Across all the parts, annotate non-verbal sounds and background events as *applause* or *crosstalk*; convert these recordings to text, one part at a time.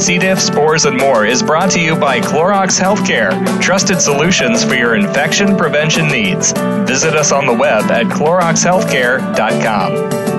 C. diff, spores, and more is brought to you by Clorox Healthcare, trusted solutions for your infection prevention needs. Visit us on the web at cloroxhealthcare.com.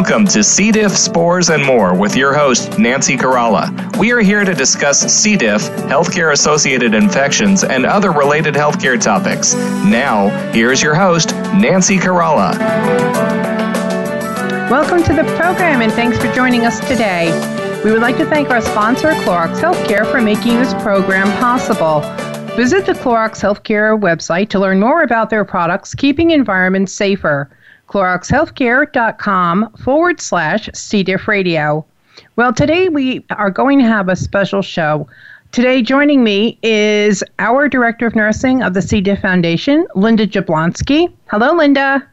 Welcome to C. diff, spores, and more with your host, Nancy Caralla. We are here to discuss C. diff, healthcare associated infections, and other related healthcare topics. Now, here's your host, Nancy Caralla. Welcome to the program, and thanks for joining us today. We would like to thank our sponsor, Clorox Healthcare, for making this program possible. Visit the Clorox Healthcare website to learn more about their products, keeping environments safer. CloroxHealthcare.com forward slash C. diff radio. Well, today we are going to have a special show. Today, joining me is our Director of Nursing of the C. diff Foundation, Linda Jablonski. Hello, Linda.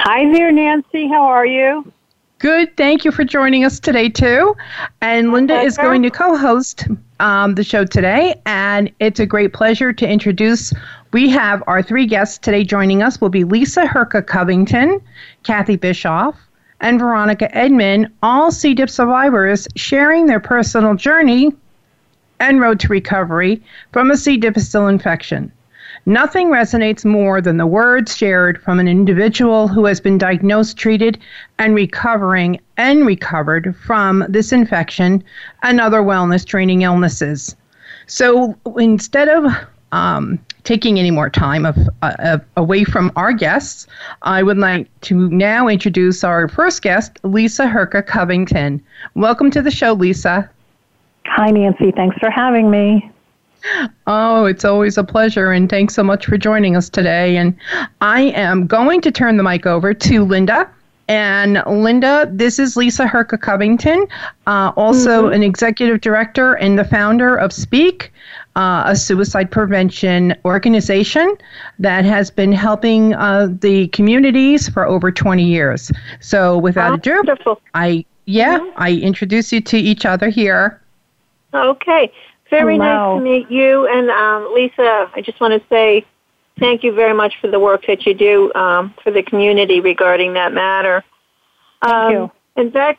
Hi there, Nancy. How are you? Good. Thank you for joining us today, too. And Linda is going to co host um, the show today, and it's a great pleasure to introduce. We have our three guests today joining us will be Lisa Herka Covington, Kathy Bischoff, and Veronica Edmond, all C. diff survivors sharing their personal journey and road to recovery from a C. difficile infection. Nothing resonates more than the words shared from an individual who has been diagnosed, treated, and recovering and recovered from this infection and other wellness training illnesses. So instead of um, taking any more time of, uh, away from our guests, I would like to now introduce our first guest, Lisa Herka Covington. Welcome to the show, Lisa. Hi, Nancy. Thanks for having me. Oh, it's always a pleasure, and thanks so much for joining us today. And I am going to turn the mic over to Linda. And Linda, this is Lisa Herka Covington, uh, also mm-hmm. an executive director and the founder of Speak, uh, a suicide prevention organization that has been helping uh, the communities for over 20 years. So, without oh, ado, wonderful. I yeah, mm-hmm. I introduce you to each other here. Okay. Very Hello. nice to meet you. And um, Lisa, I just want to say thank you very much for the work that you do um, for the community regarding that matter. Thank um, you. And back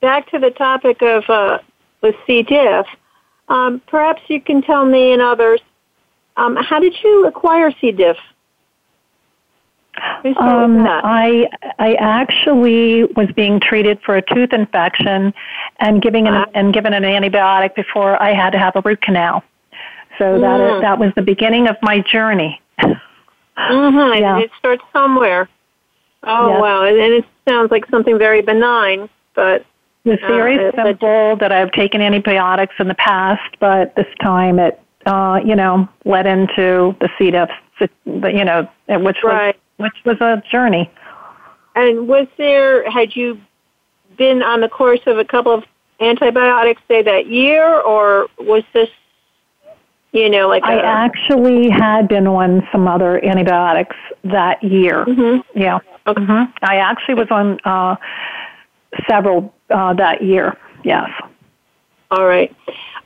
back to the topic of uh, with C. diff, um, perhaps you can tell me and others um, how did you acquire C. diff? Um, I I actually was being treated for a tooth infection and giving an, uh, and given an antibiotic before I had to have a root canal. So that mm. that was the beginning of my journey. Mm-hmm. Yeah. It starts somewhere. Oh yes. wow! And it sounds like something very benign, but it's very uh, simple. That I've taken antibiotics in the past, but this time it, uh, you know, led into the C. diff, you know, which right. Which was a journey. And was there, had you been on the course of a couple of antibiotics, say that year, or was this, you know, like I a, actually had been on some other antibiotics that year. Mm-hmm. Yeah. Okay. Mm-hmm. I actually was on uh, several uh, that year. Yes. All right.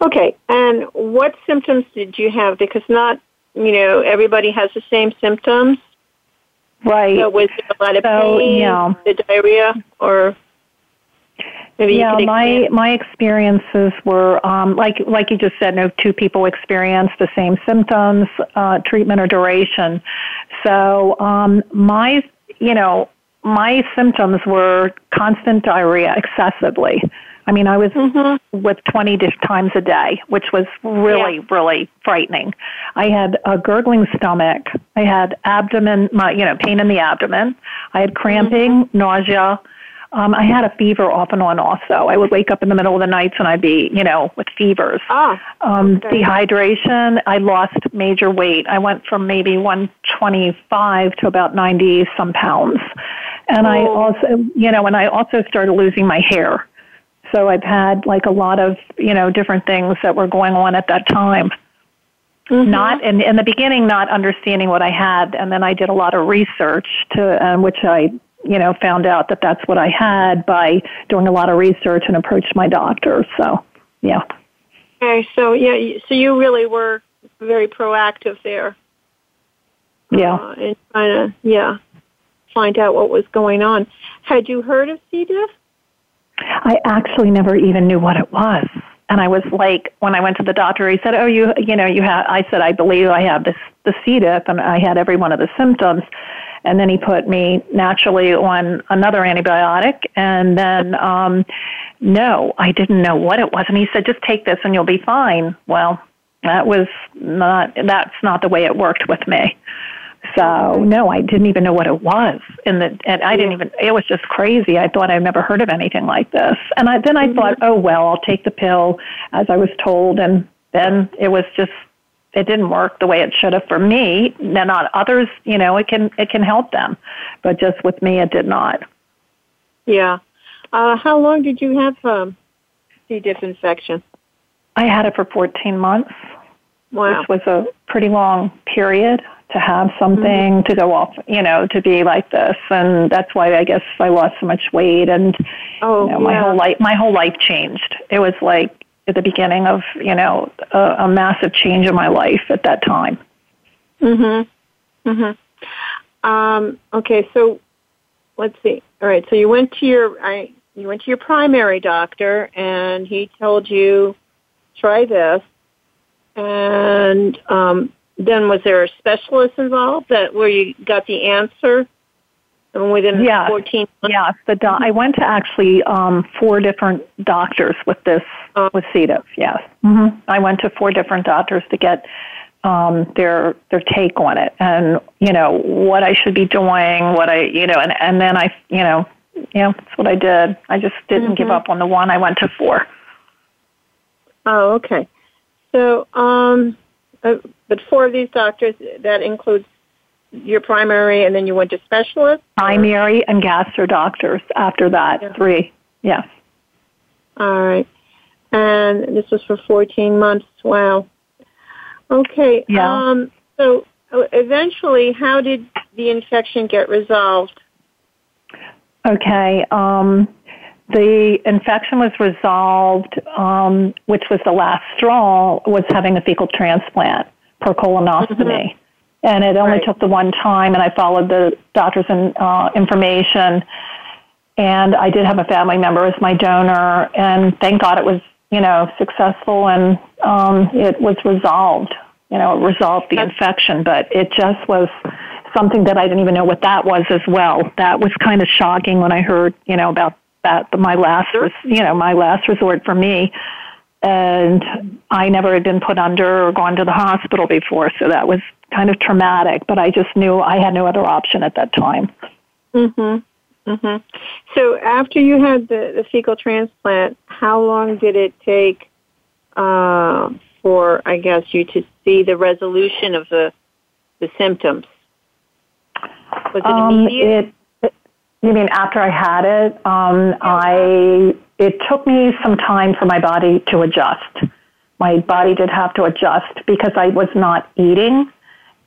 Okay. And what symptoms did you have? Because not, you know, everybody has the same symptoms. Right. So was there a lot of so, pain, yeah. the diarrhea, or maybe yeah, my my experiences were um, like like you just said. No two people experience the same symptoms, uh, treatment or duration. So um, my you know my symptoms were constant diarrhea excessively. I mean, I was mm-hmm. with 20 times a day, which was really, yeah. really frightening. I had a gurgling stomach. I had abdomen, my, you know, pain in the abdomen. I had cramping, mm-hmm. nausea. Um, I had a fever off and on also. I would wake up in the middle of the nights and I'd be, you know, with fevers. Ah, um, okay. Dehydration. I lost major weight. I went from maybe 125 to about 90 some pounds. And oh. I also, you know, and I also started losing my hair. So I've had like a lot of, you know, different things that were going on at that time. Mm-hmm. Not in, in the beginning, not understanding what I had, and then I did a lot of research to, um, which I, you know, found out that that's what I had by doing a lot of research and approached my doctor. So, yeah. Okay, so yeah, so you really were very proactive there. Yeah. Uh, and trying to, yeah. find out what was going on. Had you heard of C. diff? I actually never even knew what it was. And I was like, when I went to the doctor, he said, "Oh, you, you know, you have." I said, "I believe I have this the C. diff," and I had every one of the symptoms. And then he put me naturally on another antibiotic, and then um, no, I didn't know what it was. And he said, "Just take this, and you'll be fine." Well, that was not. That's not the way it worked with me. So no, I didn't even know what it was, and the and I didn't even. It was just crazy. I thought I'd never heard of anything like this, and I, then I mm-hmm. thought, oh well, I'll take the pill as I was told, and then it was just it didn't work the way it should have for me. Now, not others, you know, it can it can help them, but just with me, it did not. Yeah. Uh, how long did you have um, C. diff infection? I had it for 14 months, wow. which was a pretty long period to have something mm-hmm. to go off, you know, to be like this, and that's why I guess I lost so much weight, and oh, you know, my yeah. whole life, my whole life changed. It was like at the beginning of, you know, a, a massive change in my life at that time. Mhm. Mhm. Um, okay, so let's see. All right, so you went to your I you went to your primary doctor, and he told you try this, and um, then was there a specialist involved that where you got the answer? And within yes. 14 months? Yes, the do- I went to actually um, four different doctors with this, Oh. with C. diff, yes. Mm-hmm. I went to four different doctors to get um, their their take on it and, you know, what I should be doing, what I, you know, and, and then I, you know, yeah, that's what I did. I just didn't give Mhm. up on the one. I went to four. Oh, okay. So, um, but four of these doctors, that includes your primary, and then you went to specialist? Primary and gastro doctors after that, Yeah. three, yes. All right. And this was for 14 months. Wow. Okay. Yeah. Um, so uh, eventually, how did the infection get resolved? Okay. Um, the infection was resolved, um, which was the last straw, was having a fecal transplant per colonoscopy. And it only Right. took the one time, and I followed the doctor's in, uh, information. And I did have a family member as my donor, and thank God it was, you know, successful and um, it was resolved. You know, it resolved the infection, but it just was something that I didn't even know what that was as well. That was kind of shocking when I heard, you know, about that. My last, res- you know, my last resort for me, and I never had been put under or gone to the hospital before, so that was kind of traumatic. But I just knew I had no other option at that time. Mm-hmm. Mm-hmm. So after you had the, the fecal transplant, how long did it take uh, for, I guess, you to see the resolution of the the symptoms? Was it Um, immediate? it, you mean after I had it? Um, I it took me some time for my body to adjust. My body did have to adjust because I was not eating,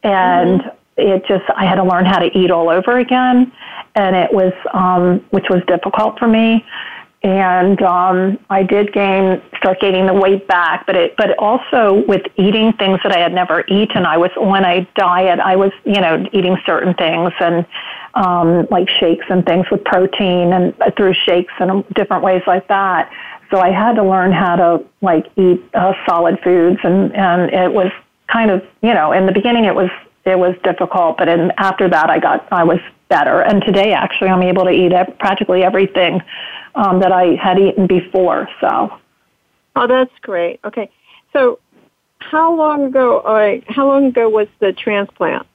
and it just I had to learn how to eat all over again, and it was um, which was difficult for me. And um, I did gain, start gaining the weight back, but it, but also with eating things that I had never eaten. I was on a diet. I was, you know, eating certain things and um, like shakes and things with protein and uh, through shakes and different ways like that. So I had to learn how to like eat uh, solid foods, and and it was kind of, you know, in the beginning it was it was difficult, but in, after that I got I was better. And today actually I'm able to eat practically everything um, that I had eaten before. So Oh, that's great. Okay. So how long ago, how long ago was the transplant?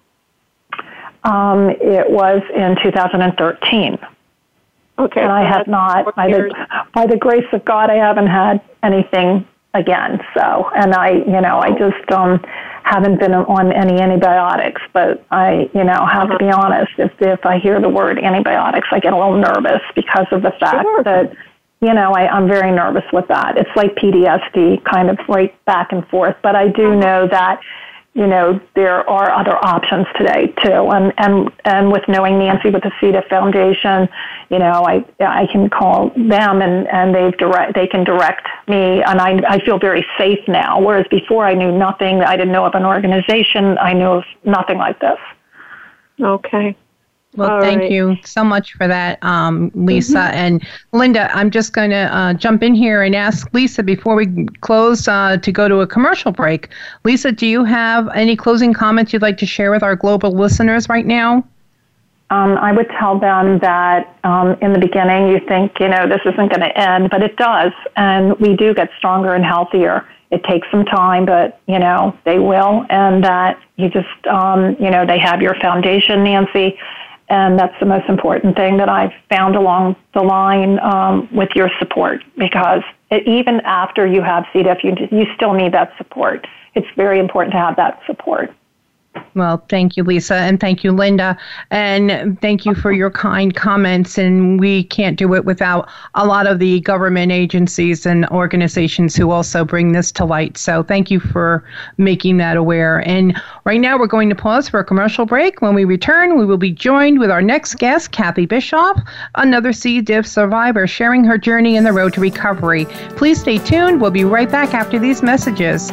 um, it was in 2013. Okay. and I so have not, by the, by the grace of God, I haven't had anything again. So, and I, you know, I just um, haven't been on any antibiotics. But I, you know, have to be honest. If if I hear the word antibiotics, I get a little nervous because of the fact Sure. that, you know, I, I'm very nervous with that. It's like PTSD, kind of right back and forth. But I do know that you know, there are other options today too. And, and, and with knowing Nancy with the C. diff Foundation, you know, I, I can call them and, and they've direct, they can direct me and I, I feel very safe now. Whereas before I knew nothing, I didn't know of an organization, I knew of nothing like this. Okay. Well, All thank right. you so much for that, um, Lisa. Mm-hmm. And Linda, I'm just going to uh, jump in here and ask Lisa before we close uh, to go to a commercial break. Lisa, do you have any closing comments you'd like to share with our global listeners right now? Um, I would tell them that um, in the beginning you think, you know, this isn't going to end, but it does. And we do get stronger and healthier. It takes some time, but, you know, they will. And that you just, um, you know, they have your foundation, Nancy. And that's the most important thing that I've found along the line um, with your support because it, even after you have C. diff, you, you still need that support. It's very important to have that support. Well, thank you, Lisa, and thank you, Linda, and thank you for your kind comments. And we can't do it without a lot of the government agencies and organizations who also bring this to light. So thank you for making that aware. And right now, we're going to pause for a commercial break. When we return, we will be joined with our next guest, Kathy Bischoff, another C. diff survivor, sharing her journey in the road to recovery. Please stay tuned. We'll be right back after these messages.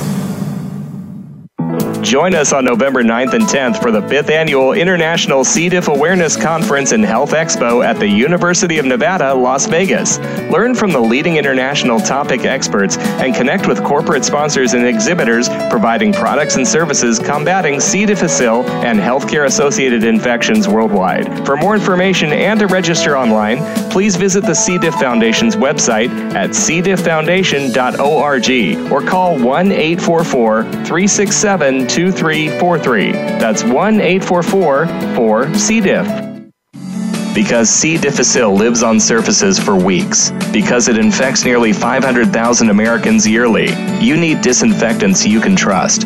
Join us on November 9th and 10th for the 5th Annual International C. diff Awareness Conference and Health Expo at the University of Nevada, Las Vegas. Learn from the leading international topic experts and connect with corporate sponsors and exhibitors providing products and services combating C. difficile and healthcare associated infections worldwide. For more information and to register online, please visit the C. diff Foundation's website at cdifffoundation.org or call 1 844 367 2343. That's 1 844 4 C. diff. Because C. difficile lives on surfaces for weeks, because it infects nearly 500,000 Americans yearly, you need disinfectants you can trust.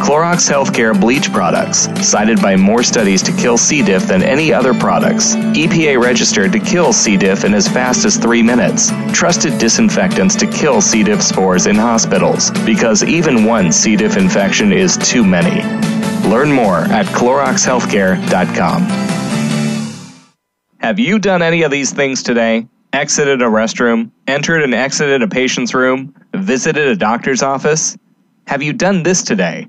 Clorox Healthcare bleach products, cited by more studies to kill C. diff than any other products. EPA registered to kill C. diff in as fast as three minutes. Trusted disinfectants to kill C. diff spores in hospitals, because even one C. diff infection is too many. Learn more at CloroxHealthcare.com. Have you done any of these things today? Exited a restroom, entered and exited a patient's room, visited a doctor's office? Have you done this today?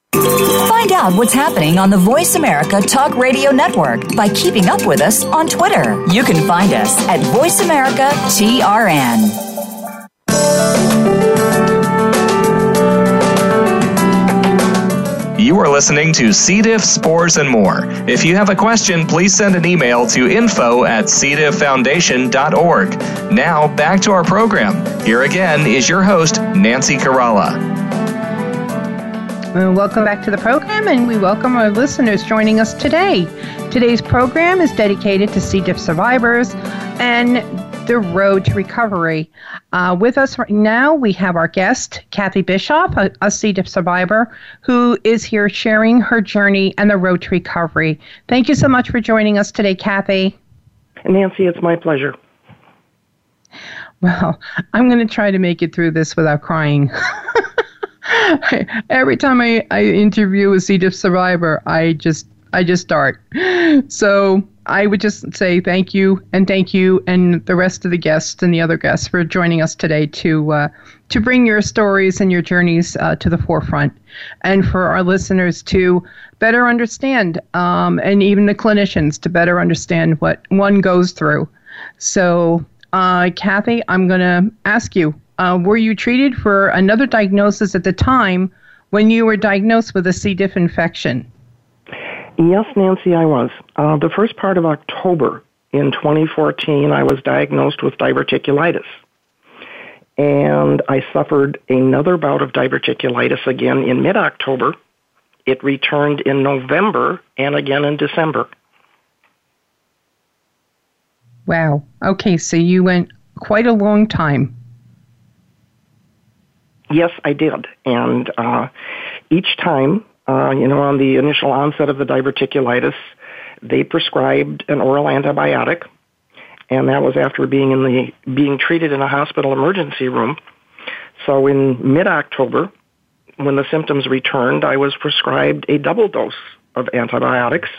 Find out what's happening on the Voice America Talk Radio Network by keeping up with us on Twitter. You can find us at Voice America TRN. You are listening to C. diff, spores, and more. If you have a question, please send an email to info at cdifffoundation.org. Now, back to our program. Here again is your host, Nancy Caralla. Welcome back to the program, and we welcome our listeners joining us today. Today's program is dedicated to C. diff survivors and the road to recovery. Uh, with us right now, we have our guest, Kathy Bischoff, a, a C. diff survivor, who is here sharing her journey and the road to recovery. Thank you so much for joining us today, Kathy. Nancy, it's my pleasure. Well, I'm going to try to make it through this without crying. *laughs* *laughs* every time I, I interview a C. diff survivor, I just I just start. *gasps* So I would just say thank you and thank you and the rest of the guests and the other guests for joining us today to uh, to bring your stories and your journeys uh, to the forefront, and for our listeners to better understand, um, and even the clinicians to better understand what one goes through. So, uh, Kathy, I'm going to ask you uh, were you treated for another diagnosis at the time when you were diagnosed with a C. diff infection? Yes, Nancy, I was. Uh, the first part of October in 2014, I was diagnosed with diverticulitis. and I suffered another bout of diverticulitis again in mid October. It returned in November and again in December. Wow. Okay, so you went quite a long time. Yes, I did. And uh, each time, uh, you know, on the initial onset of the diverticulitis, they prescribed an oral antibiotic, and that was after being in the being treated in a hospital emergency room. So in mid-October, when the symptoms returned, I was prescribed a double dose of antibiotics.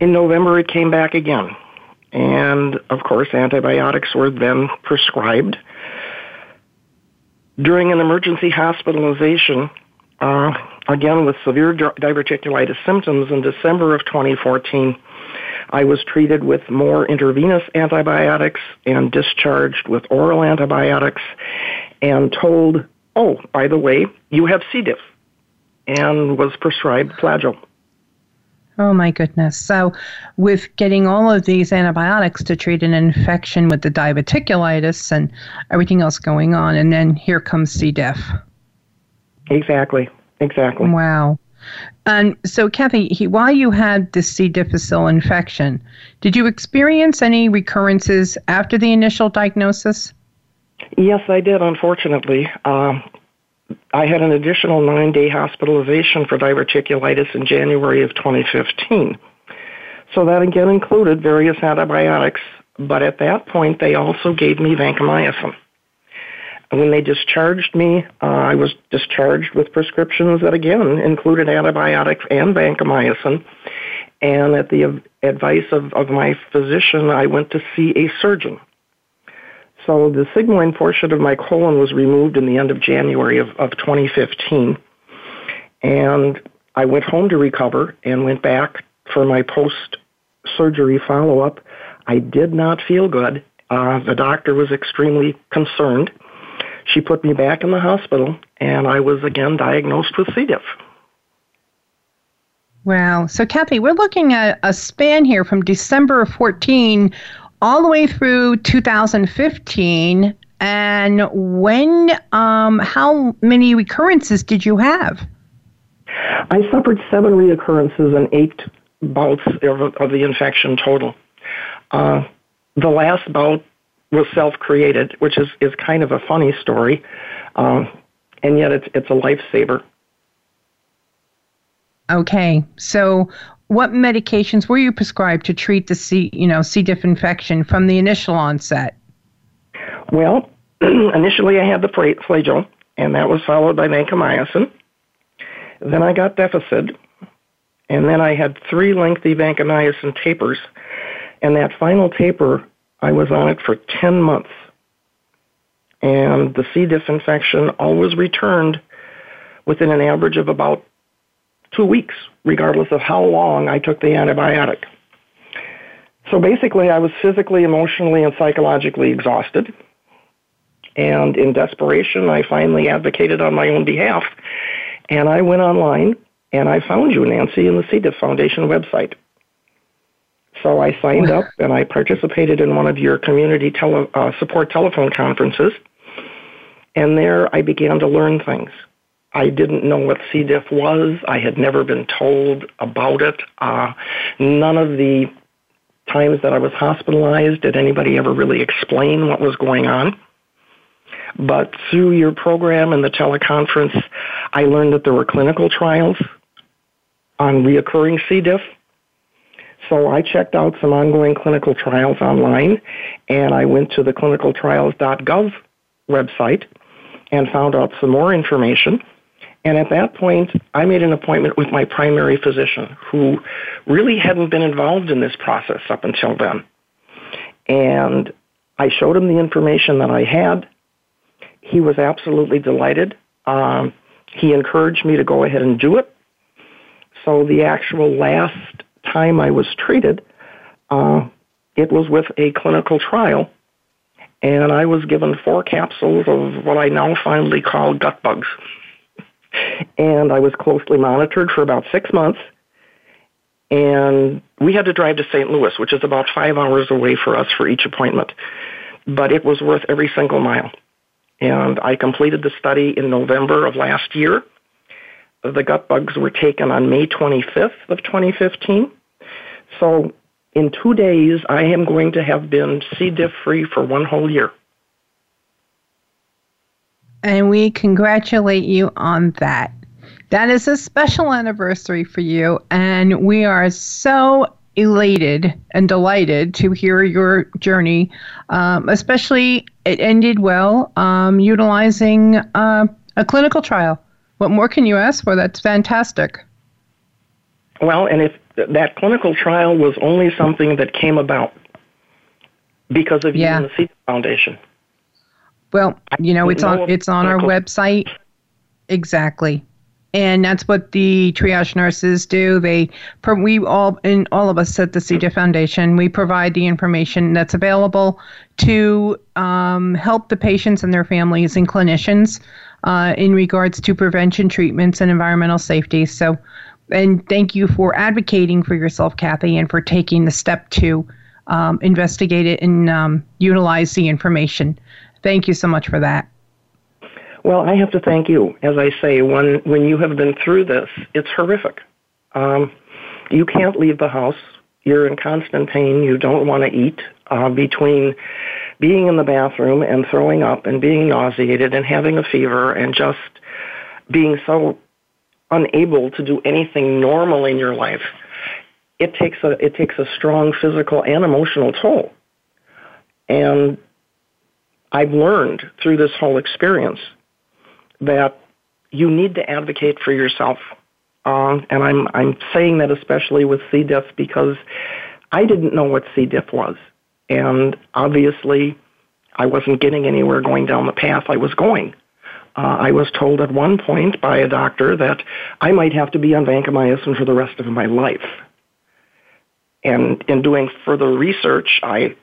In November, it came back again. And of course, antibiotics were then prescribed. During an emergency hospitalization, uh, again with severe diverticulitis symptoms in December of 2014, I was treated with more intravenous antibiotics and discharged with oral antibiotics and told, oh, by the way, you have C. diff, and was prescribed flagyl. Oh my goodness. So, with getting all of these antibiotics to treat an infection with the diverticulitis and everything else going on, and then here comes C. diff. Exactly. Exactly. Wow. And so, Kathy, he, while you had the C. difficile infection, did you experience any recurrences after the initial diagnosis? Yes, I did, unfortunately. Um, I had an additional nine day hospitalization for diverticulitis in January of 2015. So that again included various antibiotics, but at that point they also gave me vancomycin. When they discharged me, uh, I was discharged with prescriptions that again included antibiotics and vancomycin. And at the advice of, of my physician, I went to see a surgeon. So the sigmoid portion of my colon was removed in the end of January of, of 2015. And I went home to recover and went back for my post surgery follow up. I did not feel good. Uh, the doctor was extremely concerned. She put me back in the hospital, and I was again diagnosed with C. diff. Wow. So, Kathy, we're looking at a span here from December of 14 all the way through 2015. And when, um, how many recurrences did you have? I suffered seven reoccurrences and eight bouts of, of the infection total. Uh, the last bout was self-created, which is, is kind of a funny story, um, and yet it's it's a lifesaver. Okay, so what medications were you prescribed to treat the C, you know, C. diff infection from the initial onset? Well, *clears throat* initially I had the flagyl, and that was followed by vancomycin. Then I got Dificid, and then I had three lengthy vancomycin tapers, and that final taper, I was on it for 10 months. And the C. diff infection always returned within an average of about two weeks, regardless of how long I took the antibiotic. So basically, I was physically, emotionally, and psychologically exhausted. And in desperation, I finally advocated on my own behalf. And I went online and I found you, Nancy, in the C. diff Foundation website. So I signed up and I participated in one of your community tele, uh, support telephone conferences. And there I began to learn things. I didn't know what C. diff was. I had never been told about it. Uh, none of the times that I was hospitalized did anybody ever really explain what was going on. But through your program and the teleconference, I learned that there were clinical trials on reoccurring C. diff. So I checked out some ongoing clinical trials online, and I went to the clinicaltrials.gov website and found out some more information. And at that point, I made an appointment with my primary physician, who really hadn't been involved in this process up until then. And I showed him the information that I had. He was absolutely delighted. Um, he encouraged me to go ahead and do it. So the actual last time I was treated, uh, it was with a clinical trial, and I was given four capsules of what I now finally call gut bugs and I was closely monitored for about six months. And we had to drive to St. Louis, which is about five hours away for us for each appointment. But it was worth every single mile. and I completed the study in November of last year. The gut bugs were taken on May 25th of 2015. So in two days, I am going to have been C. diff free for one whole year. And we congratulate you on that. That is a special anniversary for you, and we are so elated and delighted to hear your journey. Um, especially, it ended well um, utilizing uh, a clinical trial. What more can you ask for? That's fantastic. Well, and if that clinical trial was only something that came about because of yeah. you and the C. Foundation. Well, you know, it's on it's on our website. Exactly. And that's what the triage nurses do. They, we all, and all of us at the C. Foundation, we provide the information that's available to um, help the patients and their families and clinicians uh, in regards to prevention treatments and environmental safety. So, and thank you for advocating for yourself, Kathy, and for taking the step to um, investigate it and um, utilize the information. Thank you so much for that. Well, I have to thank you. As I say, when when you have been through this, it's horrific. Um, you can't leave the house. You're in constant pain. You don't want to eat. Uh, between being in the bathroom and throwing up and being nauseated and having a fever and just being so unable to do anything normal in your life, it takes a it takes a strong physical and emotional toll. And I've learned through this whole experience that you need to advocate for yourself. Uh, and I'm I'm saying that especially with C. diff because I didn't know what C. diff was, and obviously I wasn't getting anywhere going down the path I was going. Uh, I was told at one point by a doctor that I might have to be on vancomycin for the rest of my life. And in doing further research, I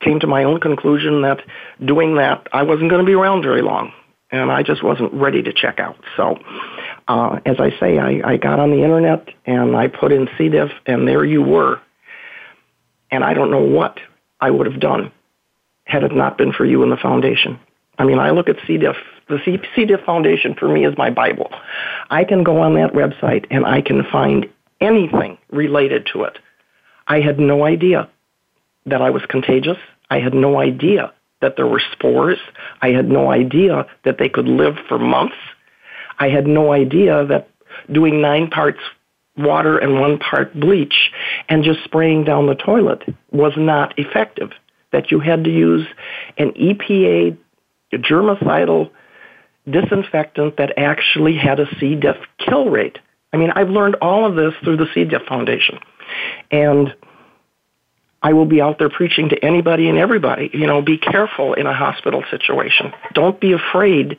came to my own conclusion that doing that, I wasn't going to be around very long. And I just wasn't ready to check out. So, uh, as I say, I, I got on the internet and I put in C. diff, and there you were. And I don't know what I would have done had it not been for you and the foundation. I mean, I look at C. diff. The C. C. diff Foundation for me is my Bible. I can go on that website and I can find anything related to it. I had no idea that I was contagious. I had no idea that there were spores. I had no idea that they could live for months. I had no idea that doing nine parts water and one part bleach and just spraying down the toilet was not effective. That you had to use an EPA germicidal disinfectant that actually had a C. diff kill rate. I mean, I've learned all of this through the C. diff Foundation. And I will be out there preaching to anybody and everybody. You know, be careful in a hospital situation. Don't be afraid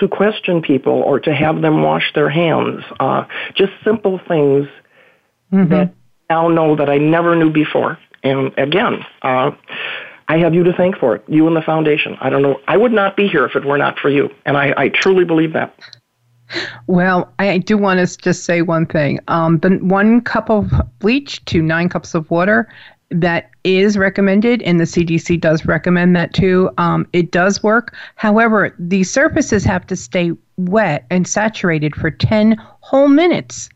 to question people or to have them wash their hands. Uh, just simple things mm-hmm. that I now know that I never knew before. And again, uh, I have you to thank for it, you and the foundation. I don't know. I would not be here if it were not for you. And I, I truly believe that. Well, I do want to just say one thing. Um, the one cup of bleach to nine cups of water that is recommended, and the CDC does recommend that too. Um, it does work. However, the surfaces have to stay wet and saturated for 10 whole minutes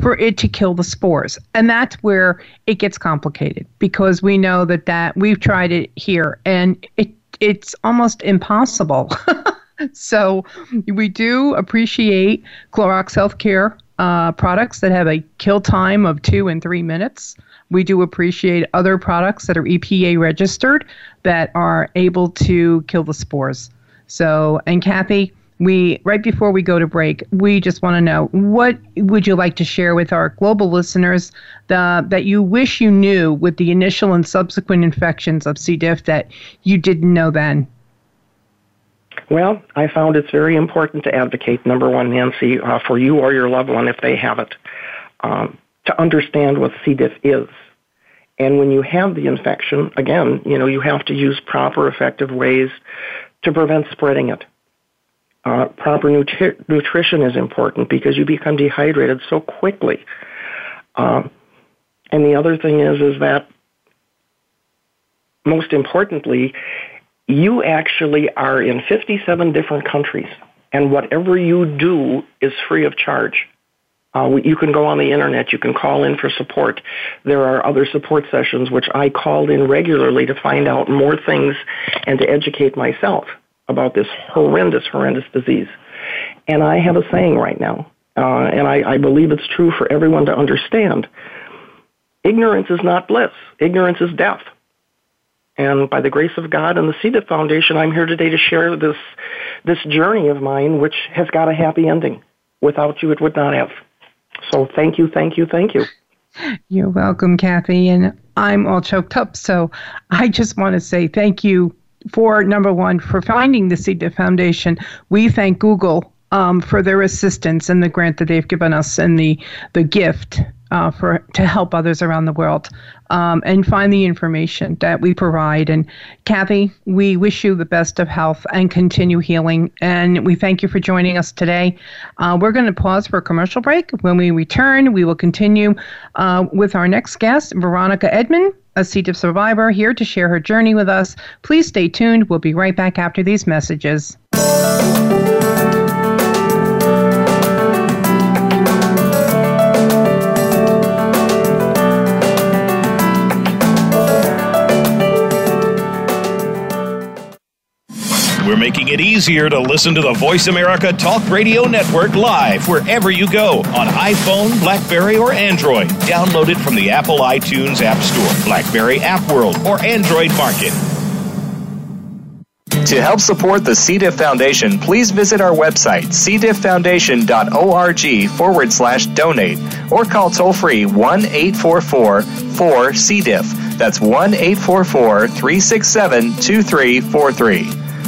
for it to kill the spores. And that's where it gets complicated because we know that that we've tried it here and it it's almost impossible. *laughs* so we do appreciate Clorox Healthcare uh, products that have a kill time of two and three minutes. We do appreciate other products that are EPA registered that are able to kill the spores. So, and Kathy, we right before we go to break, we just want to know what would you like to share with our global listeners the, that you wish you knew with the initial and subsequent infections of C. diff that you didn't know then. Well, I found it's very important to advocate, number one, Nancy, uh, for you or your loved one if they have it. Um, to understand what C. diff is. And when you have the infection, again, you know, you have to use proper, effective ways to prevent spreading it. Uh, proper nutri- nutrition is important because you become dehydrated so quickly. Uh, and the other thing is, is that most importantly, you actually are in 57 different countries, and whatever you do is free of charge. Uh, you can go on the internet. You can call in for support. There are other support sessions which I called in regularly to find out more things and to educate myself about this horrendous, horrendous disease. And I have a saying right now, uh, and I, I believe it's true for everyone to understand. Ignorance is not bliss. Ignorance is death. And by the grace of God and the diff Foundation, I'm here today to share this, this journey of mine, which has got a happy ending. Without you, it would not have. So thank you, thank you, thank you. You're welcome, Kathy. And I'm all choked up. So I just want to say thank you for number one, for finding the C. diff Foundation. We thank Google um, for their assistance and the grant that they've given us and the, the gift uh, for to help others around the world um, and find the information that we provide. And Kathy, we wish you the best of health and continue healing. And we thank you for joining us today. Uh, we're going to pause for a commercial break. When we return, we will continue uh, with our next guest, Veronica Edmond. A C. diff survivor here to share her journey with us. Please stay tuned. We'll be right back after these messages. We're making it easier to listen to the Voice America Talk Radio Network live wherever you go on iPhone, Blackberry, or Android. Download it from the Apple iTunes App Store, Blackberry App World, or Android Market. To help support the C. diff Foundation, please visit our website, cdifffoundation.org forward slash donate, or call toll free 1 844 4 C. diff. That's 1 844 367 2343.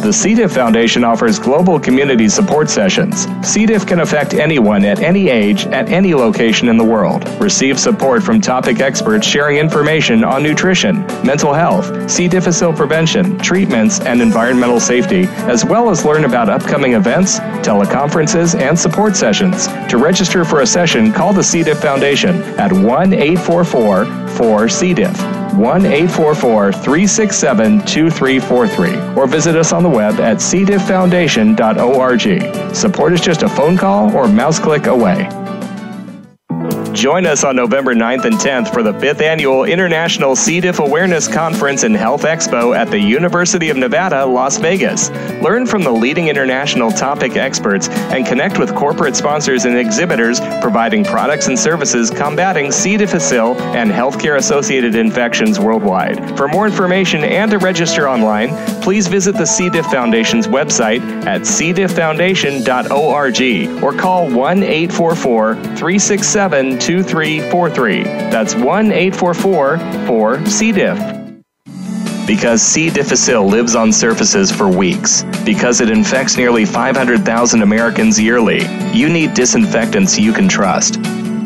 The C. diff Foundation offers global community support sessions. C. diff can affect anyone at any age, at any location in the world. Receive support from topic experts sharing information on nutrition, mental health, C. difficile prevention, treatments, and environmental safety, as well as learn about upcoming events, teleconferences, and support sessions. To register for a session, call the C. diff Foundation at 1 844 4 C. diff. 1 844 367 2343 or visit us on the web at cdifffoundation.org. Support is just a phone call or mouse click away. Join us on November 9th and 10th for the 5th Annual International C. diff Awareness Conference and Health Expo at the University of Nevada, Las Vegas. Learn from the leading international topic experts and connect with corporate sponsors and exhibitors providing products and services combating C. difficile and healthcare associated infections worldwide. For more information and to register online, please visit the C. diff Foundation's website at cdifffoundation.org or call 1 844 367 2343. That's 1 844 4 C. diff. Because C. difficile lives on surfaces for weeks, because it infects nearly 500,000 Americans yearly, you need disinfectants you can trust.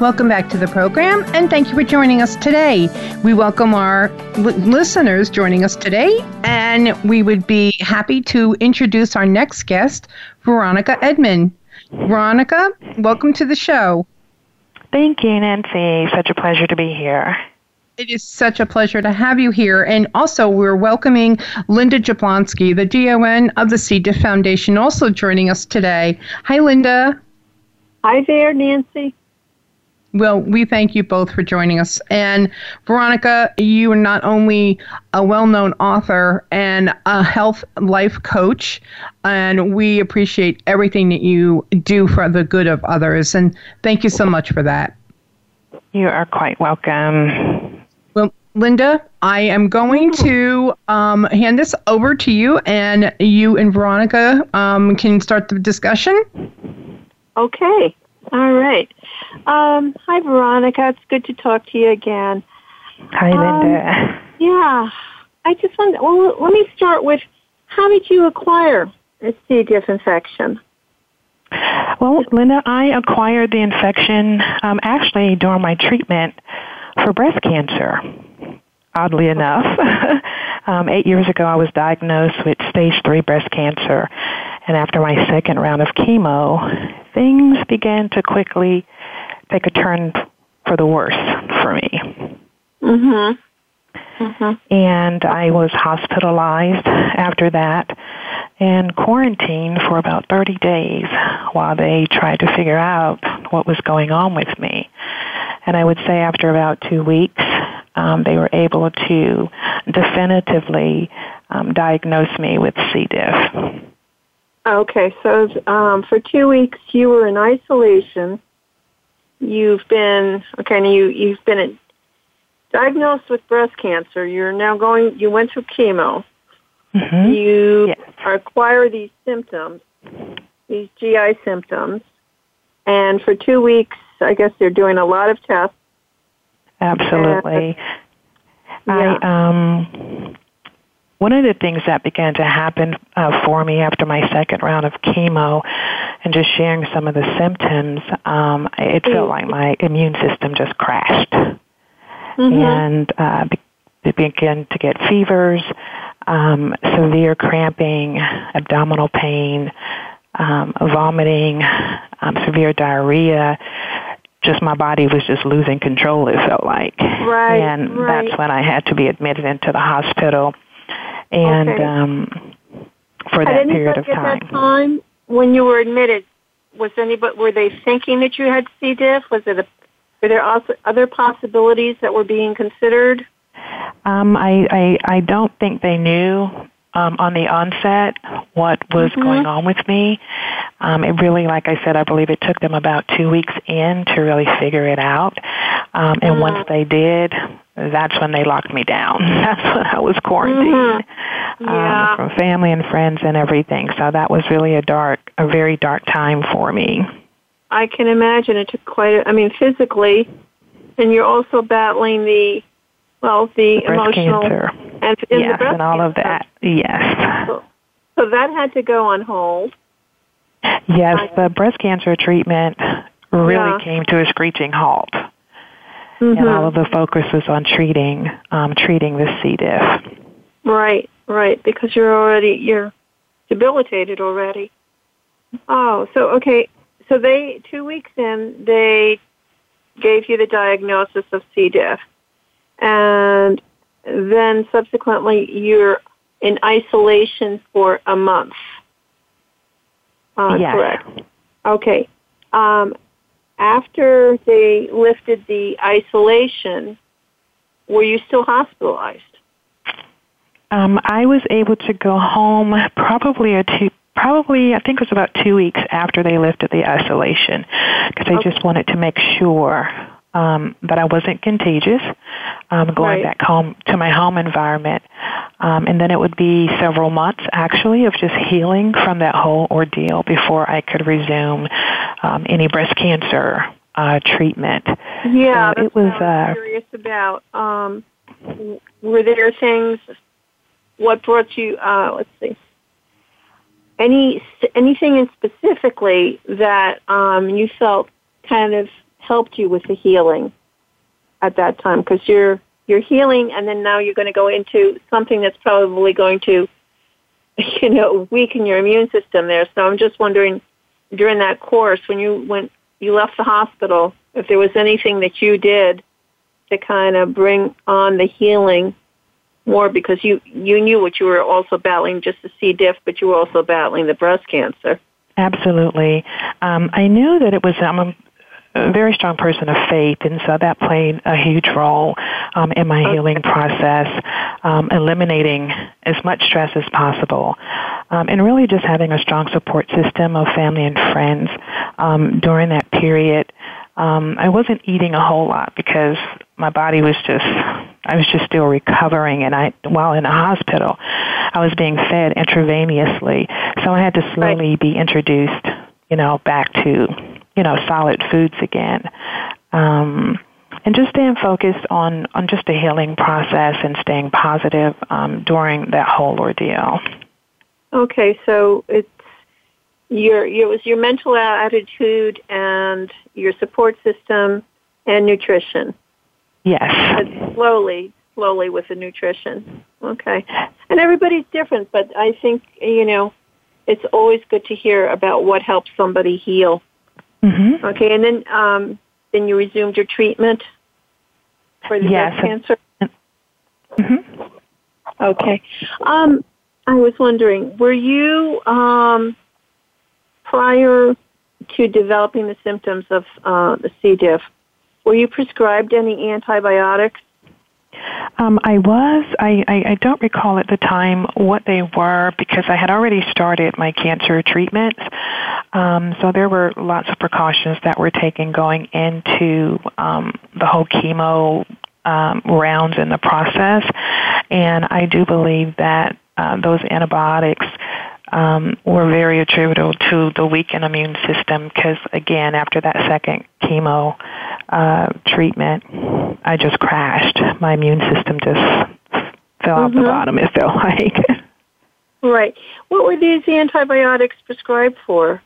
Welcome back to the program, and thank you for joining us today. We welcome our li- listeners joining us today, and we would be happy to introduce our next guest, Veronica Edmond. Veronica, welcome to the show. Thank you, Nancy. Such a pleasure to be here. It is such a pleasure to have you here. And also, we're welcoming Linda Jablonski, the DON of the C. diff Foundation, also joining us today. Hi, Linda. Hi there, Nancy. Well, we thank you both for joining us. And Veronica, you are not only a well known author and a health life coach, and we appreciate everything that you do for the good of others. And thank you so much for that. You are quite welcome. Well, Linda, I am going to um, hand this over to you, and you and Veronica um, can start the discussion. Okay. All right. Um, hi, Veronica. It's good to talk to you again. Hi, Linda. Um, yeah. I just want. Well, let me start with how did you acquire a C. diff infection? Well, Linda, I acquired the infection um, actually during my treatment for breast cancer. Oddly enough, *laughs* um, eight years ago, I was diagnosed with stage three breast cancer, and after my second round of chemo, things began to quickly take a turn for the worse for me. Mhm. Mm-hmm. And I was hospitalized after that and quarantined for about 30 days while they tried to figure out what was going on with me. And I would say after about two weeks, um, they were able to definitively um, diagnose me with C. diff. Okay, so um, for two weeks you were in isolation. You've been okay. And you you've been diagnosed with breast cancer. You're now going. You went through chemo. Mm-hmm. You yes. acquire these symptoms, these GI symptoms, and for two weeks, I guess they're doing a lot of tests. Absolutely. yeah. I um one of the things that began to happen uh, for me after my second round of chemo and just sharing some of the symptoms, um, it felt like my immune system just crashed. Mm-hmm. And uh, be- began to get fevers, um, severe cramping, abdominal pain, um, vomiting, um, severe diarrhea. Just my body was just losing control, it felt like. Right. And right. that's when I had to be admitted into the hospital and okay. um, for that period of time. Time, when you were admitted, was anybody were they thinking that you had C. diff? Was it a, were there also other possibilities that were being considered? Um, I, I I don't think they knew um, on the onset what was mm-hmm. going on with me. Um, it really, like I said, I believe it took them about two weeks in to really figure it out. Um, and mm-hmm. once they did, that's when they locked me down. *laughs* That's when I was quarantined mm-hmm. yeah. um, from family and friends and everything. So that was really a dark, a very dark time for me. I can imagine it took quite. A, I mean, physically, and you're also battling the, well, the, the breast emotional cancer. and, and yes, the breast and all of that. Yes. So, so that had to go on hold. Yes, the breast cancer treatment really Yeah. came to a screeching halt. Mhm. and all of the focus was on treating um, treating the C. diff. Right, right, because you're already you're debilitated already. Oh, so okay, so they two weeks in they gave you the diagnosis of C. diff, and then subsequently you're in isolation for a month. Uh, Yes. Correct. Okay. Um, after they lifted the isolation, were you still hospitalized? Um, I was able to go home probably a two, probably I think it was about two weeks after they lifted the isolation, because I Okay. just wanted to make sure um, that I wasn't contagious. Um, going Right. back home to my home environment, um, and then it would be several months actually of just healing from that whole ordeal before I could resume um, any breast cancer uh, treatment. Yeah, So it was, what I was uh, curious about. Um, were there things? What brought you? Uh, let's see. Any anything in specifically that um, you felt kind of helped you with the healing at that time? Because you're you're healing, and then now you're going to go into something that's probably going to, *laughs* you know, weaken your immune system there. So I'm just wondering, during that course when you went you left the hospital, if there was anything that you did to kind of bring on the healing more because you you knew what you were also battling just the C. diff, but you were also battling the breast cancer. Absolutely, um, I knew that it was. I'm a, very strong person of faith, and so that played a huge role um, in my okay. healing process, um, eliminating as much stress as possible, um, and really just having a strong support system of family and friends um, during that period. Um, I wasn't eating a whole lot because my body was just I was just still recovering and I while in a hospital I was being fed intravenously so I had to slowly be introduced you know back to you know solid foods again um and just staying focused on on just the healing process and staying positive um during that whole ordeal okay so it's your it was your mental attitude and your support system and nutrition Yes. But slowly, slowly with the nutrition. Okay. And everybody's different, but I think, you know, it's always good to hear about what helps somebody heal. Mm-hmm. Okay, and then um, then you resumed your treatment for the yes. breast cancer. Mm-hmm. Okay. Um, I was wondering, were you um, prior to developing the symptoms of uh, the C. diff? Were you prescribed any antibiotics? Um, I was. I, I, I don't recall at the time what they were because I had already started my cancer treatments. Um, so there were lots of precautions that were taken going into um, the whole chemo um, rounds in the process. And I do believe that uh, those antibiotics um, were very attributable to the weakened immune system because, again, after that second chemo uh, treatment, I just crashed. My immune system just fell mm-hmm. off the mm-hmm. bottom, it felt *laughs* like. right. What were these antibiotics prescribed for?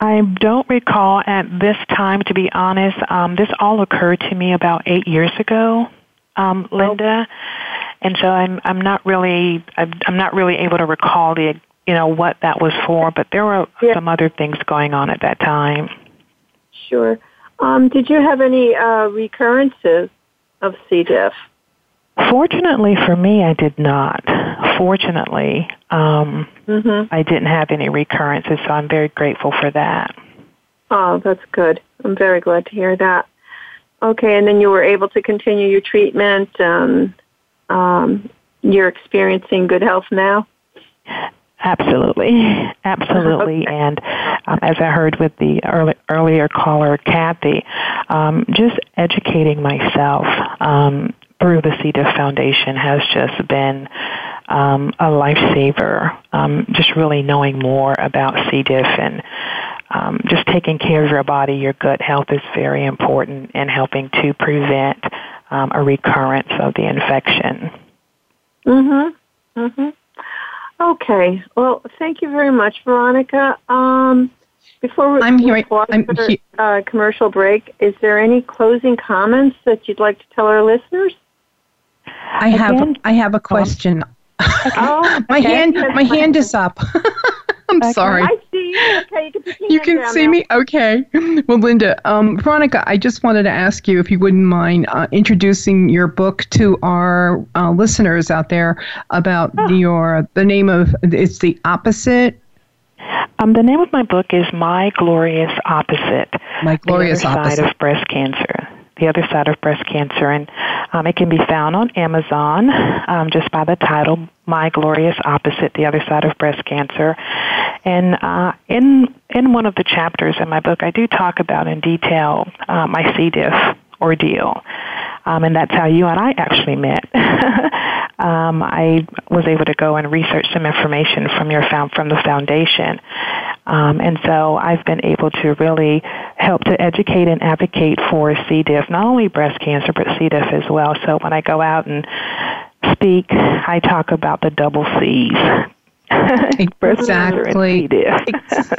I don't recall at this time, to be honest. Um, this all occurred to me about eight years ago, um, Linda, and so I'm I'm not really I'm not really able to recall the you know what that was for. But there were yeah. some other things going on at that time. Sure. Um, did you have any uh, recurrences of C. diff? Fortunately for me, I did not. Fortunately, um, mm-hmm. I didn't have any recurrences, so I'm very grateful for that. Oh, that's good. I'm very glad to hear that. Okay, and then you were able to continue your treatment. and um, you're experiencing good health now. Absolutely, absolutely, okay. and um, as I heard with the early, earlier caller, Kathy, um, just educating myself um, through the C. diff Foundation has just been um, a lifesaver. Um, just really knowing more about C. diff and um, just taking care of your body, your gut health is very important in helping to prevent um, a recurrence of the infection. Mhm. Mhm. Okay. Well, thank you very much, Veronica. Um, before we I'm here, I'm he- uh, commercial break, is there any closing comments that you'd like to tell our listeners? I have I have a question. Oh, *laughs* my okay. hand my hand is up. *laughs* I'm okay. sorry. I see you. Okay, you can, you can see now. me. Okay. *laughs* Well, Linda, um, Veronica, I just wanted to ask you if you wouldn't mind uh, introducing your book to our uh, listeners out there about oh. your the name of it's the opposite. Um, the name of my book is My Glorious Opposite. My Glorious the other Opposite. Side of Breast Cancer the other side of breast cancer, and um, it can be found on Amazon um, just by the title "My Glorious Opposite: The Other Side of Breast Cancer." And uh, in in one of the chapters in my book, I do talk about in detail uh, my C. diff ordeal, um, and that's how you and I actually met. *laughs* um, I was able to go and research some information from your found from the foundation, um, and so I've been able to really help to educate and advocate for C. diff, not only breast cancer but C. diff as well. So when I go out and speak, I talk about the double C's *laughs* exactly.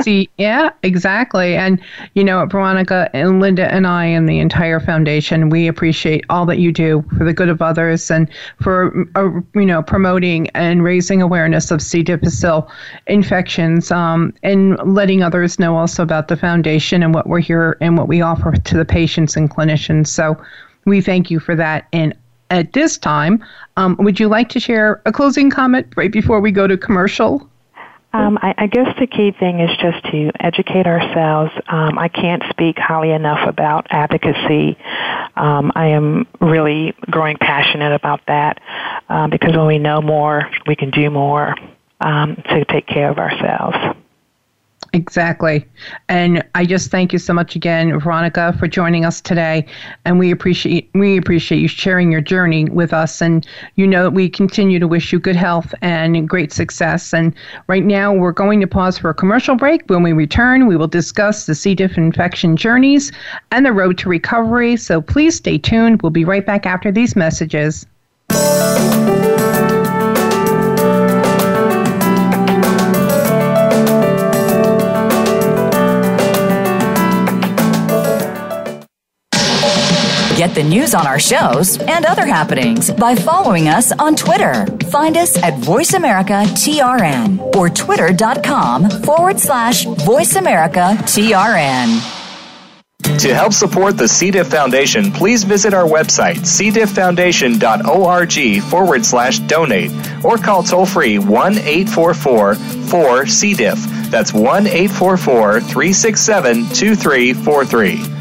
See, yeah, exactly. And you know, Veronica and Linda and I and the entire foundation, we appreciate all that you do for the good of others and for uh, you know promoting and raising awareness of C. difficile infections, um, and letting others know also about the foundation and what we're here and what we offer to the patients and clinicians. So we thank you for that. And at this time, um, would you like to share a closing comment right before we go to commercial? Um, I, I, guess the key thing is just to educate ourselves. Um, I can't speak highly enough about advocacy. Um, I am really growing passionate about that um, because when we know more, we can do more um, to take care of ourselves. Exactly. And I just thank you so much again, Veronica, for joining us today. And we appreciate we appreciate you sharing your journey with us. And you know we continue to wish you good health and great success. And right now we're going to pause for a commercial break. When we return, we will discuss the C. diff infection journeys and the road to recovery. So please stay tuned. We'll be right back after these messages. Get the news on our shows and other happenings by following us on Twitter. Find us at VoiceAmericaTRN or twitter.com forward slash VoiceAmericaTRN. To help support the C. diff Foundation, please visit our website, cdifffoundation.org forward slash donate, or call toll free 1 844 4 C. That's 1 844 367 2343.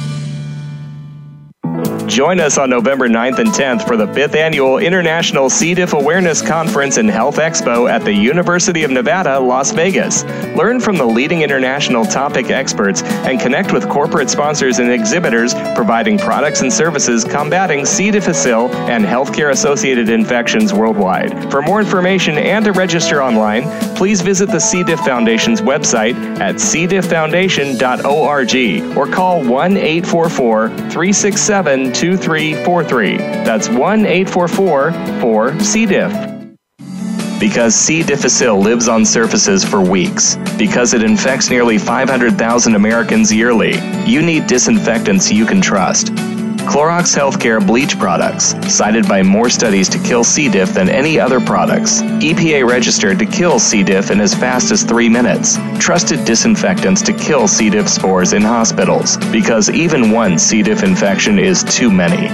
Join us on November 9th and 10th for the 5th Annual International C. diff Awareness Conference and Health Expo at the University of Nevada, Las Vegas. Learn from the leading international topic experts and connect with corporate sponsors and exhibitors providing products and services combating C. difficile and healthcare associated infections worldwide. For more information and to register online, please visit the C. diff Foundation's website at cdifffoundation.org or call 1 844 367 2343. That's 1 844 4 C. diff. Because C. difficile lives on surfaces for weeks, because it infects nearly 500,000 Americans yearly, you need disinfectants you can trust. Clorox Healthcare bleach products, cited by more studies to kill C. diff than any other products. EPA registered to kill C. diff in as fast as three minutes. Trusted disinfectants to kill C. diff spores in hospitals, because even one C. diff infection is too many.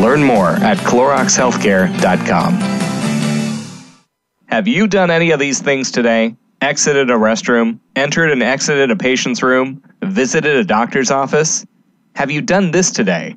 Learn more at CloroxHealthcare.com. Have you done any of these things today? Exited a restroom, entered and exited a patient's room, visited a doctor's office? Have you done this today?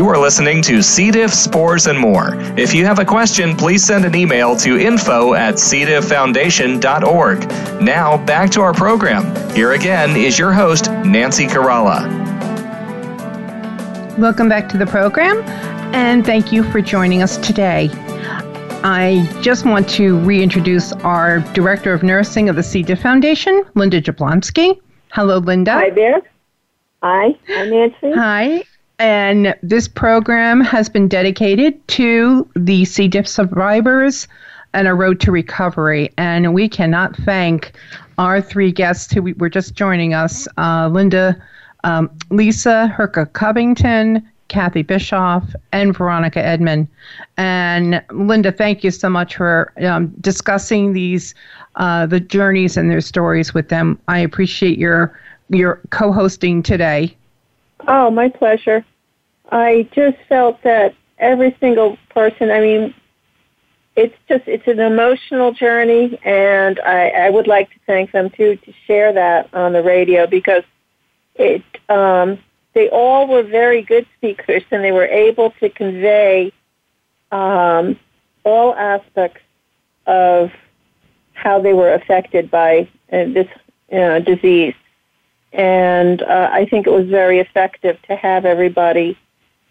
You are listening to C. diff, spores, and more. If you have a question, please send an email to info at cdifffoundation.org. Now, back to our program. Here again is your host, Nancy Caralla. Welcome back to the program, and thank you for joining us today. I just want to reintroduce our Director of Nursing of the C. diff Foundation, Linda Jablonski. Hello, Linda. Hi there. Hi, I'm Nancy. Hi, and this program has been dedicated to the C. diff survivors and a road to recovery. And we cannot thank our three guests who were just joining us uh, Linda, um, Lisa Herka Covington, Kathy Bischoff, and Veronica Edmond. And Linda, thank you so much for um, discussing these uh, the journeys and their stories with them. I appreciate your your co-hosting today. Oh, my pleasure. I just felt that every single person, I mean, it's just it's an emotional journey, and I, I would like to thank them too to share that on the radio because it um, they all were very good speakers, and they were able to convey um, all aspects of how they were affected by uh, this uh, disease. And uh, I think it was very effective to have everybody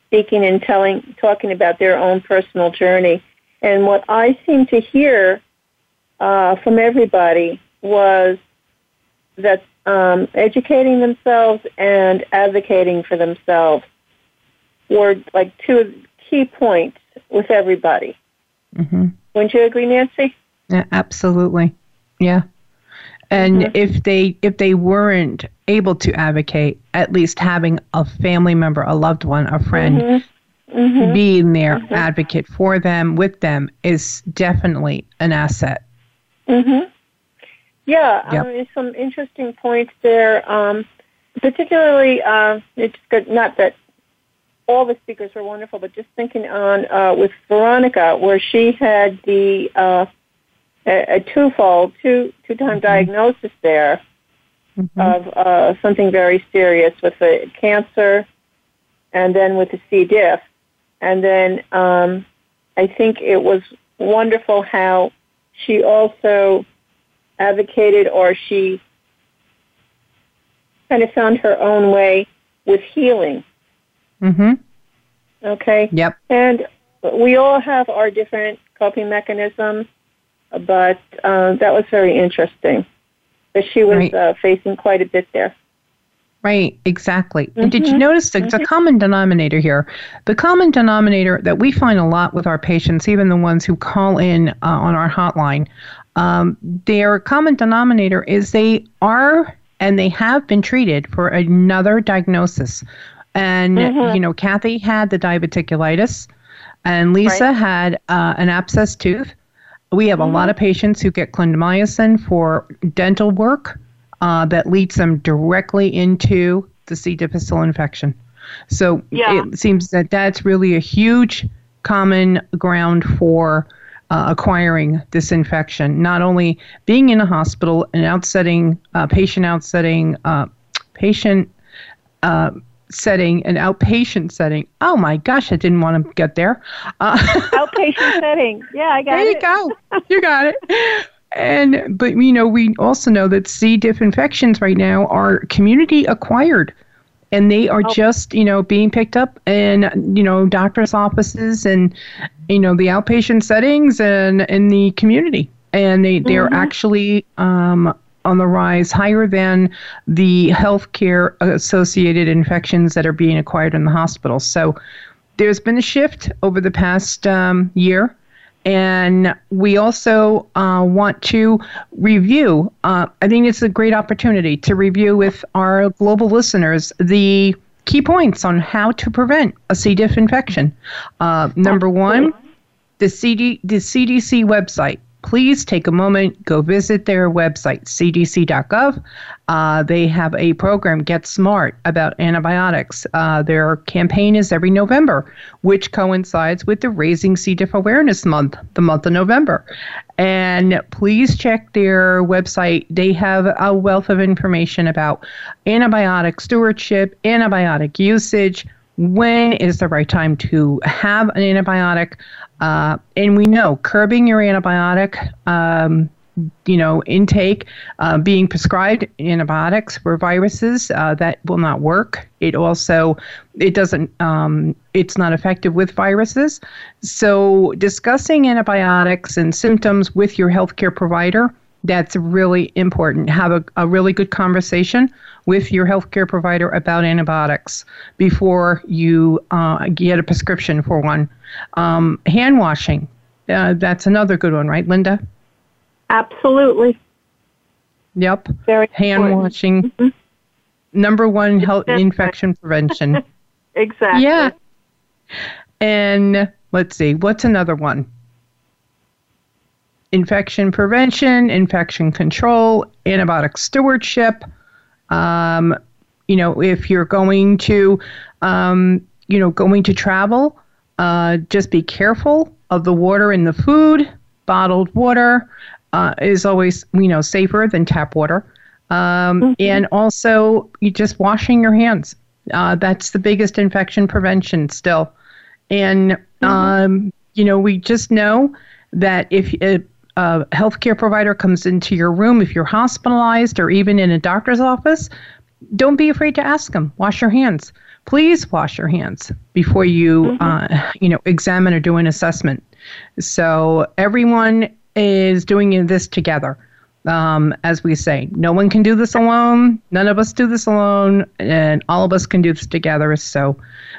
speaking and telling, talking about their own personal journey. And what I seemed to hear uh, from everybody was that um, educating themselves and advocating for themselves were like two key points with everybody. Mm-hmm. Wouldn't you agree, Nancy? Yeah, absolutely. Yeah. And Mm-hmm. if they if they weren't able to advocate, at least having a family member, a loved one, a friend Mm-hmm. being there advocate for them with them is definitely an asset. Mm-hmm. Yeah, Yep. um, there's some interesting points there. Um, particularly, uh, it's good, not that all the speakers were wonderful, but just thinking on uh, with Veronica, where she had the uh, a, a twofold, two two time diagnosis there of uh, something very serious with the cancer, and then with the C. diff, and then um, I think it was wonderful how she also advocated or she kind of found her own way with healing. Mm-hmm. Okay. Yep. And we all have our different coping mechanisms, but uh, that was very interesting. But she was Right. uh, facing quite a bit there. Right, exactly. And did you Mhm. notice the, the common denominator here? The common denominator that we find a lot with our patients, even the ones who call in uh, on our hotline, um, their common denominator is they are and they have been treated for another diagnosis. And, Mhm. you know, Kathy had the diverticulitis, and Lisa Right. had uh, an abscess tooth. We have a lot Mm-hmm. of patients who get clindamycin for dental work uh, that leads them directly into the C. difficile infection. So Yeah. it seems that that's really a huge common ground for uh, acquiring this infection. Not only being in a hospital, and outsetting uh, patient outsetting uh, patient uh, setting, an outpatient setting. Oh my gosh, I didn't want to get there. Uh, *laughs* Outpatient setting. Yeah, I got it. there you go. *laughs* You got it. And but you know we also know that C. diff infections right now are community acquired, and they are Oh. just you know being picked up in you know doctors' offices and you know the outpatient settings and in the community, and they they're actually um, on the rise higher than the healthcare associated infections that are being acquired in the hospitals. So there's been a shift over the past um, year. And we also uh, want to review, uh, I think it's a great opportunity to review with our global listeners the key points on how to prevent a C. diff infection. Uh, number one, the, CD, the CDC website. Please take a moment, go visit their website, cdc.gov. Uh, they have a program, Get Smart, about antibiotics. Uh, their campaign is every November, which coincides with the Raising C. diff Awareness Month, the month of November. And please check their website. They have a wealth of information about antibiotic stewardship, antibiotic usage, when is the right time to have an antibiotic. Uh, and we know curbing your antibiotic, um, you know, intake, uh, being prescribed antibiotics for viruses, uh, that will not work. It also, it doesn't, um, it's not effective with viruses. So discussing antibiotics and symptoms with your healthcare provider that's really important. Have a, a really good conversation with your healthcare provider about antibiotics before you uh, get a prescription for one. Um, hand washing, uh, that's another good one, right, Linda? Absolutely. Yep. Very Hand important. washing. Number one, health infection prevention. *laughs* Exactly. Yeah. And let's see, what's another one? Infection prevention, infection control, antibiotic stewardship. Um, you know, if you're going to, um, you know, going to travel, uh, just be careful of the water in the food. bottled water uh, is always you know safer than tap water. Um, mm-hmm. And also, you just washing your hands. Uh, that's the biggest infection prevention still. And mm-hmm. um, you know, we just know that if a, a healthcare provider comes into your room, if you're hospitalized or even in a doctor's office, don't be afraid to ask them. Wash your hands. Please wash your hands before you, mm-hmm. uh, you know, examine or do an assessment. So everyone is doing this together. Um, as we say, no one can do this alone. None of us do this alone, and all of us can do this together. So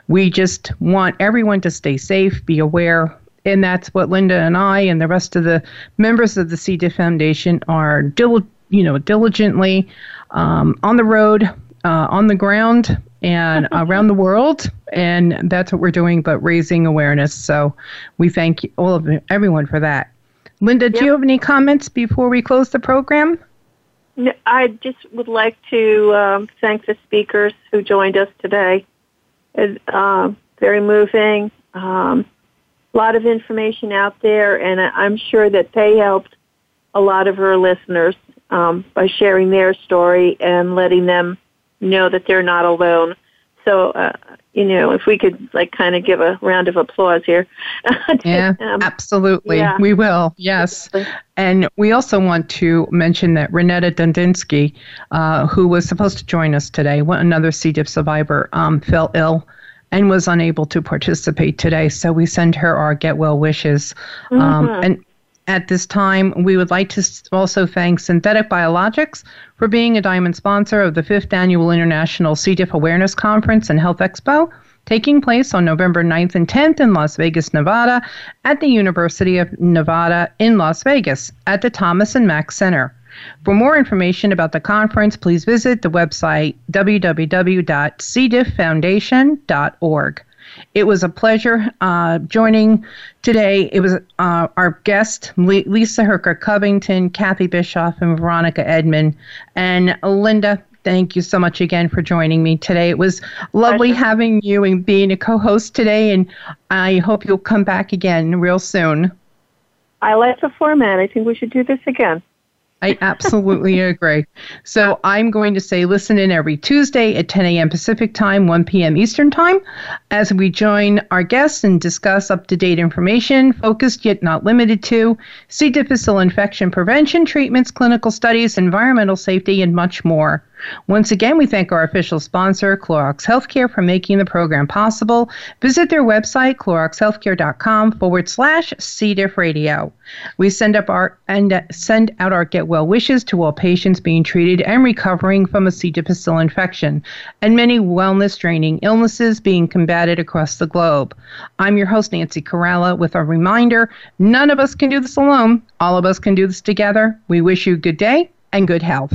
we just want everyone to stay safe, be aware, and that's what Linda and I and the rest of the members of the C. diff Foundation are, dil- you know, diligently um, on the road, uh, on the ground, and *laughs* around the world. And that's what we're doing, but raising awareness. So we thank all of everyone for that. Linda, yep. do you have any comments before we close the program? I just would like to um, thank the speakers who joined us today. It's uh, very moving. Um, a lot of information out there, and I'm sure that they helped a lot of our listeners um, by sharing their story and letting them know that they're not alone. So uh, you know, if we could like kind of give a round of applause here. *laughs* yeah, um, absolutely. Yeah. We will. Yes. And we also want to mention that Renetta Dundinsky, uh, who was supposed to join us today, another C. diff survivor, um, fell ill and was unable to participate today. So we send her our get well wishes. Um, mm-hmm. and at this time, we would like to also thank Synthetic Biologics for being a diamond sponsor of the fifth annual International C. diff Awareness Conference and Health Expo, taking place on November 9th and 10th in Las Vegas, Nevada, at the University of Nevada in Las Vegas at the Thomas and Mack Center. For more information about the conference, please visit the website www.cdifffoundation.org. It was a pleasure uh, joining today. It was uh, our guest, Lisa Herker Covington, Kathy Bischoff, and Veronica Edmond. And Linda, thank you so much again for joining me today. It was lovely pleasure. having you and being a co host today. And I hope you'll come back again real soon. I like the format. I think we should do this again. I *laughs* absolutely agree. So I'm going to say listen in every Tuesday at 10 a.m. Pacific Time, 1 p.m. Eastern Time, as we join our guests and discuss up to date information focused yet not limited to C. difficile infection prevention, treatments, clinical studies, environmental safety, and much more. Once again, we thank our official sponsor, Clorox Healthcare, for making the program possible. Visit their website, cloroxhealthcare.com forward slash C. diff radio. We send up our and send out our get well wishes to all patients being treated and recovering from a C. difficile infection, and many wellness draining illnesses being combated across the globe. I'm your host, Nancy Caralla, with a reminder none of us can do this alone. All of us can do this together. We wish you good day and good health.